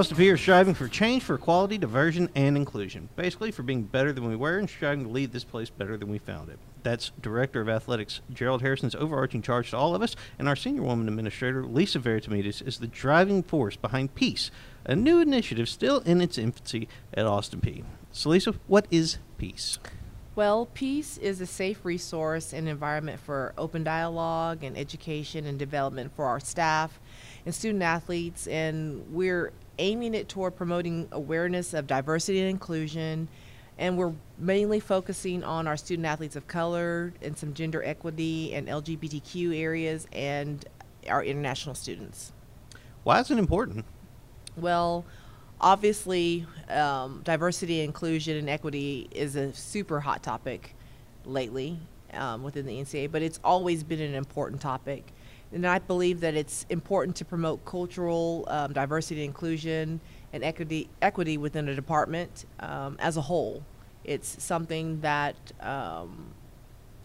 Austin Peay are striving for change, for equality, diversion, and inclusion. Basically, for being better than we were and striving to leave this place better than we found it. That's Director of Athletics Gerald Harrison's overarching charge to all of us, and our senior woman administrator, Lisa Varytimidis, is the driving force behind Peayce, a new initiative still in its infancy at Austin Peay. So, Lisa, what is Peayce? Well, Peayce is a safe resource and environment for open dialogue and education and development for our staff and student athletes, and we're aiming it toward promoting awareness of diversity and inclusion. And we're mainly focusing on our student athletes of color and some gender equity and LGBTQ areas and our international students. Why is it important? Well, obviously, um, diversity, inclusion, and equity is a super hot topic lately um, within the NCAA, but it's always been an important topic. And I believe that it's important to promote cultural um, diversity, inclusion, and equity, equity within a department um, as a whole. It's something that um,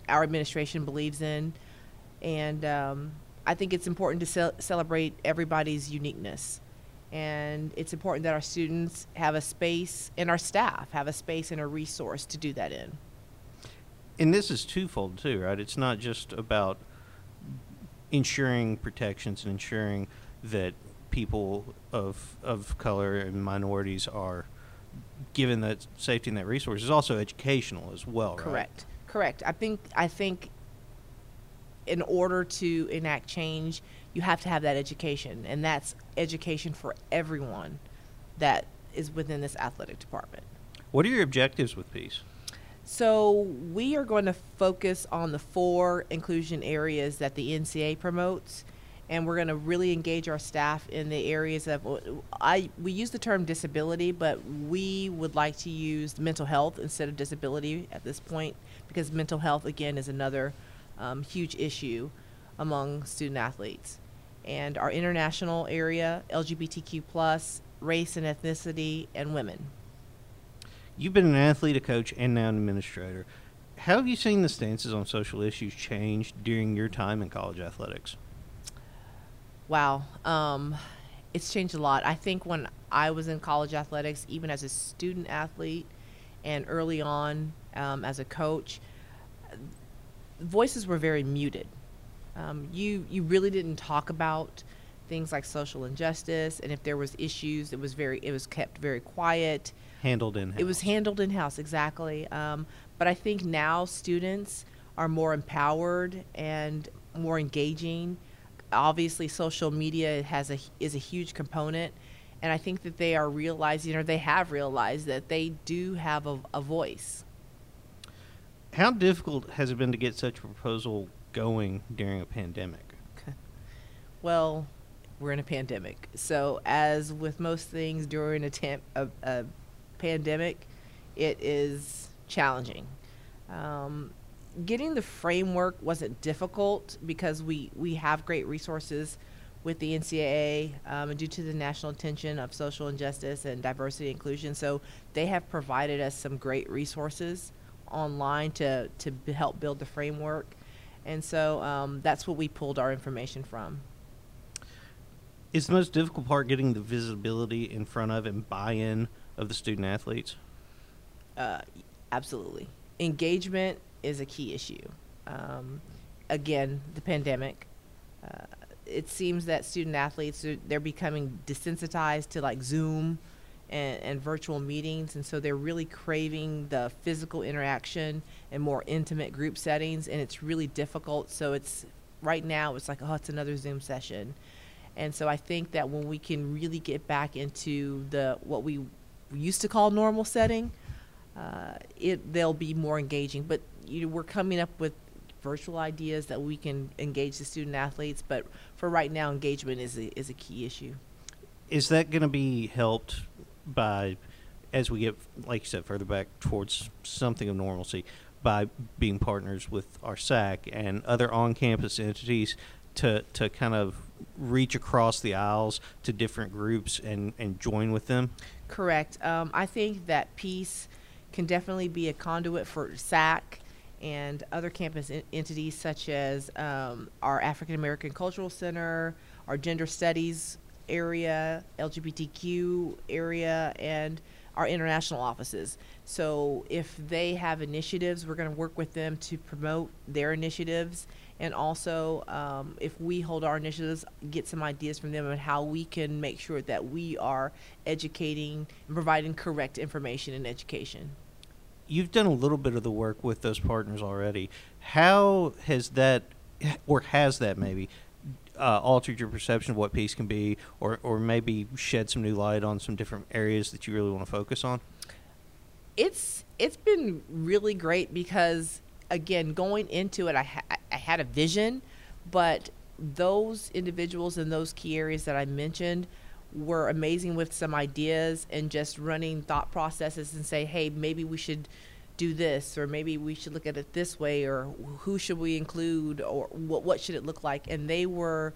our administration believes in, and um, I think it's important to ce- celebrate everybody's uniqueness. And it's important that our students have a space, and our staff have a space and a resource to do that in. And this is twofold, too, right? It's not just about ensuring protections and ensuring that people of of color and minorities are given that safety and that resource is also educational as well, Correct. Correct. I think I think in order to enact change, you have to have that education, and that's education for everyone that is within this athletic department. What are your objectives with Peayce? So we are going to focus on the four inclusion areas that the NCA promotes, and we're going to really engage our staff in the areas of I we use the term disability, but we would like to use mental health instead of disability at this point because mental health again is another um, huge issue among student athletes. And our international area, LGBTQ plus, race and ethnicity, and women. You've been an athlete, a coach, and now an administrator. How have you seen the stances on social issues change during your time in college athletics? Wow. Um, it's changed a lot. I think when I was in college athletics, even as a student athlete and early on um, as a coach, voices were very muted. Um, you you really didn't talk about things like social injustice, and if there was issues, it was very it was kept very quiet. Handled in house. It was handled in house exactly. Um, but I think now students are more empowered and more engaging. Obviously, social media has a is a huge component, and I think that they are realizing, or they have realized, that they do have a, a voice. How difficult has it been to get such a proposal going during a pandemic? Well, we're in a pandemic. So, as with most things during a, tam- a, a pandemic, it is challenging. Um, getting the framework wasn't difficult because we, we have great resources with the NCAA um, and due to the national attention of social injustice and diversity and inclusion. So, they have provided us some great resources online to, to help build the framework. And so um, that's what we pulled our information from. Is the most difficult part getting the visibility in front of and buy in of the student athletes? Uh, absolutely. Engagement is a key issue. Um, again, the pandemic. Uh, it seems that student athletes are, they're becoming desensitized to like Zoom and, and virtual meetings, and so they're really craving the physical interaction and more intimate group settings, and it's really difficult. So it's right now it's like oh, it's another Zoom session, and so I think that when we can really get back into the what we used to call normal setting, uh, it they'll be more engaging. But you know, we're coming up with virtual ideas that we can engage the student athletes, but for right now, engagement is a, is a key issue. Is that going to be helped by, as we get, like you said, further back towards something of normalcy, by being partners with our SAC and other on-campus entities to to kind of reach across the aisles to different groups and and join with them? Correct. Um, I think that Peayce can definitely be a conduit for SAC and other campus en- entities such as um, our African American Cultural Center, our Gender Studies area, LGBTQ area, and our international offices. So if they have initiatives, we're going to work with them to promote their initiatives. And also, um, if we hold our initiatives, get some ideas from them on how we can make sure that we are educating and providing correct information and education. You've done a little bit of the work with those partners already. How has that, or has that maybe, uh, altered your perception of what Peayce can be, or, or maybe shed some new light on some different areas that you really want to focus on? It's it's been really great because again, going into it, I ha- I had a vision, but those individuals in those key areas that I mentioned were amazing with some ideas and just running thought processes and say, hey, maybe we should do this or maybe we should look at it this way or who should we include or what what should it look like? And they were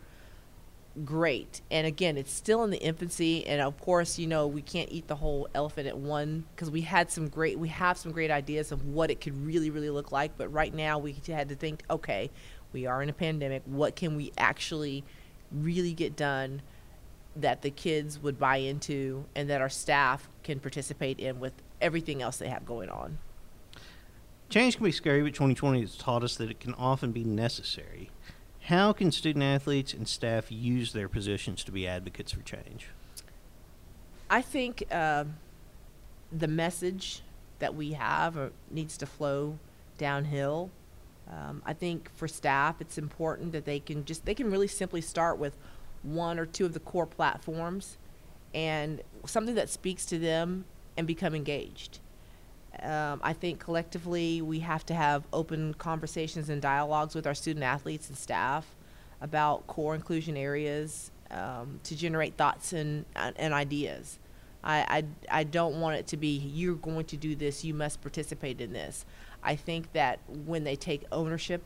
great. And again it's still in the infancy and of course you know we can't eat the whole elephant at one because we had some great we have some great ideas of what it could really really look like but right now we had to think okay we are in a pandemic what can we actually really get done that the kids would buy into and that our staff can participate in with everything else they have going on Change can be scary, but 2020 has taught us that it can often be necessary. How can student athletes and staff use their positions to be advocates for change? I think uh, the message that we have uh, needs to flow downhill. Um, I think for staff, it's important that they can just they can really simply start with one or two of the core platforms and something that speaks to them and become engaged. Um, I think collectively we have to have open conversations and dialogues with our student athletes and staff about core inclusion areas um, to generate thoughts and, and ideas. I, I, I don't want it to be you're going to do this, you must participate in this. I think that when they take ownership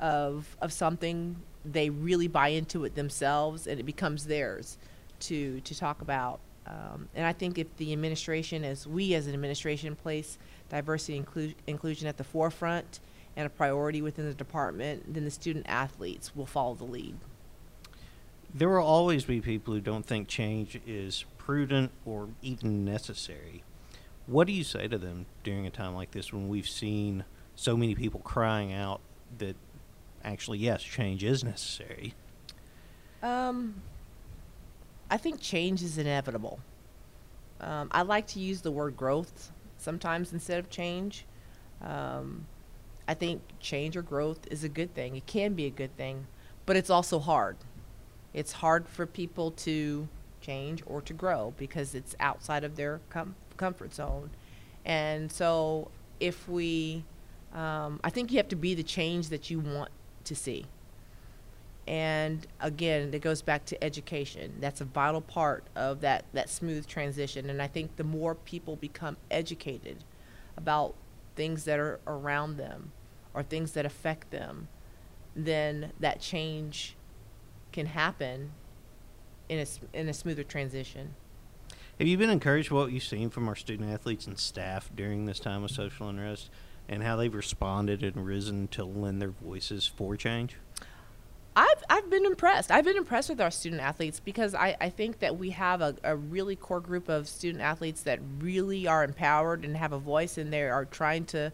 of, of something, they really buy into it themselves and it becomes theirs to, to talk about um, and I think if the administration, as we as an administration, place diversity inclu- inclusion at the forefront and a priority within the department, then the student athletes will follow the lead. There will always be people who don't think change is prudent or even necessary. What do you say to them during a time like this when we've seen so many people crying out that actually, yes, change is necessary? Um, I think change is inevitable. Um, I like to use the word growth sometimes instead of change. Um, I think change or growth is a good thing. It can be a good thing, but it's also hard. It's hard for people to change or to grow because it's outside of their com- comfort zone. And so, if we, um, I think you have to be the change that you want to see. And again, it goes back to education. That's a vital part of that, that smooth transition. And I think the more people become educated about things that are around them or things that affect them, then that change can happen in a, in a smoother transition. Have you been encouraged what you've seen from our student athletes and staff during this time of social unrest and how they've responded and risen to lend their voices for change? I've, I've been impressed. I've been impressed with our student athletes because I, I think that we have a, a really core group of student athletes that really are empowered and have a voice and they are trying to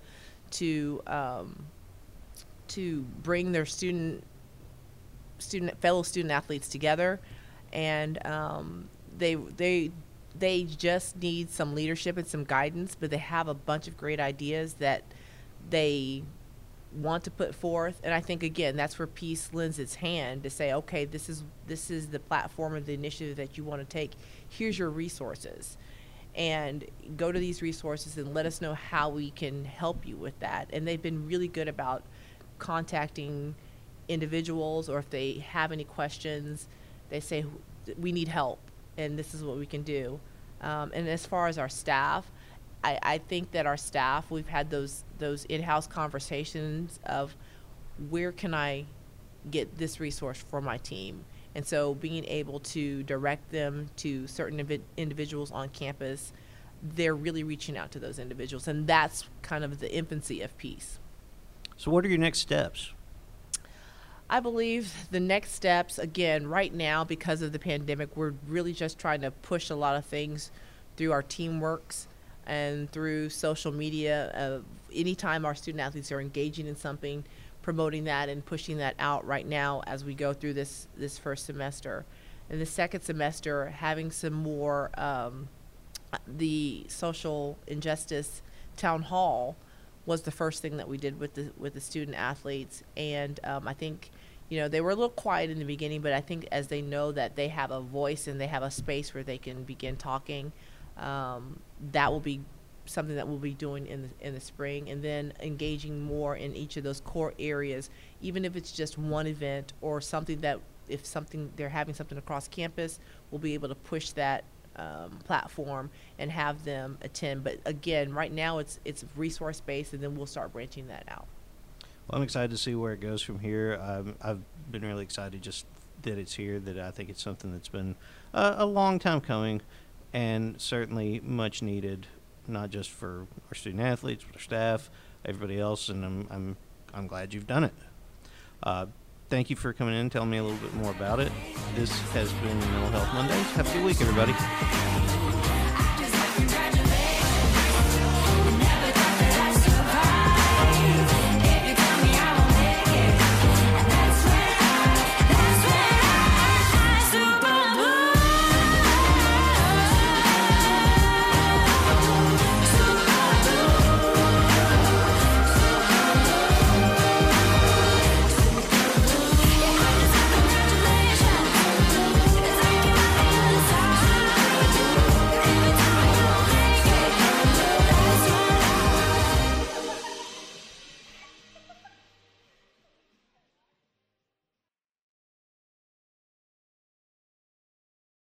to um, to bring their student student fellow student athletes together and um, they they they just need some leadership and some guidance but they have a bunch of great ideas that they want to put forth and i think again that's where Peayce lends its hand to say okay this is this is the platform of the initiative that you want to take. Here's your resources. And go to these resources and let us know how we can help you with that. And they've been really good about contacting individuals or if they have any questions they say we need help and this is what we can do. Um, and as far as our staff I, I think that our staff, we've had those those in-house conversations of where can I get this resource for my team, and so being able to direct them to certain individuals on campus, they're really reaching out to those individuals, and that's kind of the infancy of Peayce. So, what are your next steps? I believe the next steps, again, right now, because of the pandemic, we're really just trying to push a lot of things through our teamworks and through social media. Uh, anytime our student athletes are engaging in something, promoting that and pushing that out right now as we go through this, this first semester. In the second semester, having some more, um, the social injustice town hall was the first thing that we did with the with the student athletes, and um, I think you know they were a little quiet in the beginning, but I think as they know that they have a voice and they have a space where they can begin talking, um, that will be something that we'll be doing in the in the spring, and then engaging more in each of those core areas, even if it's just one event or something that if something they're having something across campus, we'll be able to push that um, platform and have them attend. But again, right now it's it's resource based, and then we'll start branching that out. Well, I'm excited to see where it goes from here. Um, I've been really excited just that it's here. That I think it's something that's been uh, a long time coming, and certainly much needed, not just for our student athletes, but our staff, everybody else. And I'm I'm I'm glad you've done it. Uh, thank you for coming in and telling me a little bit more about it. This has been Mental Health Mondays. Have a good week, everybody.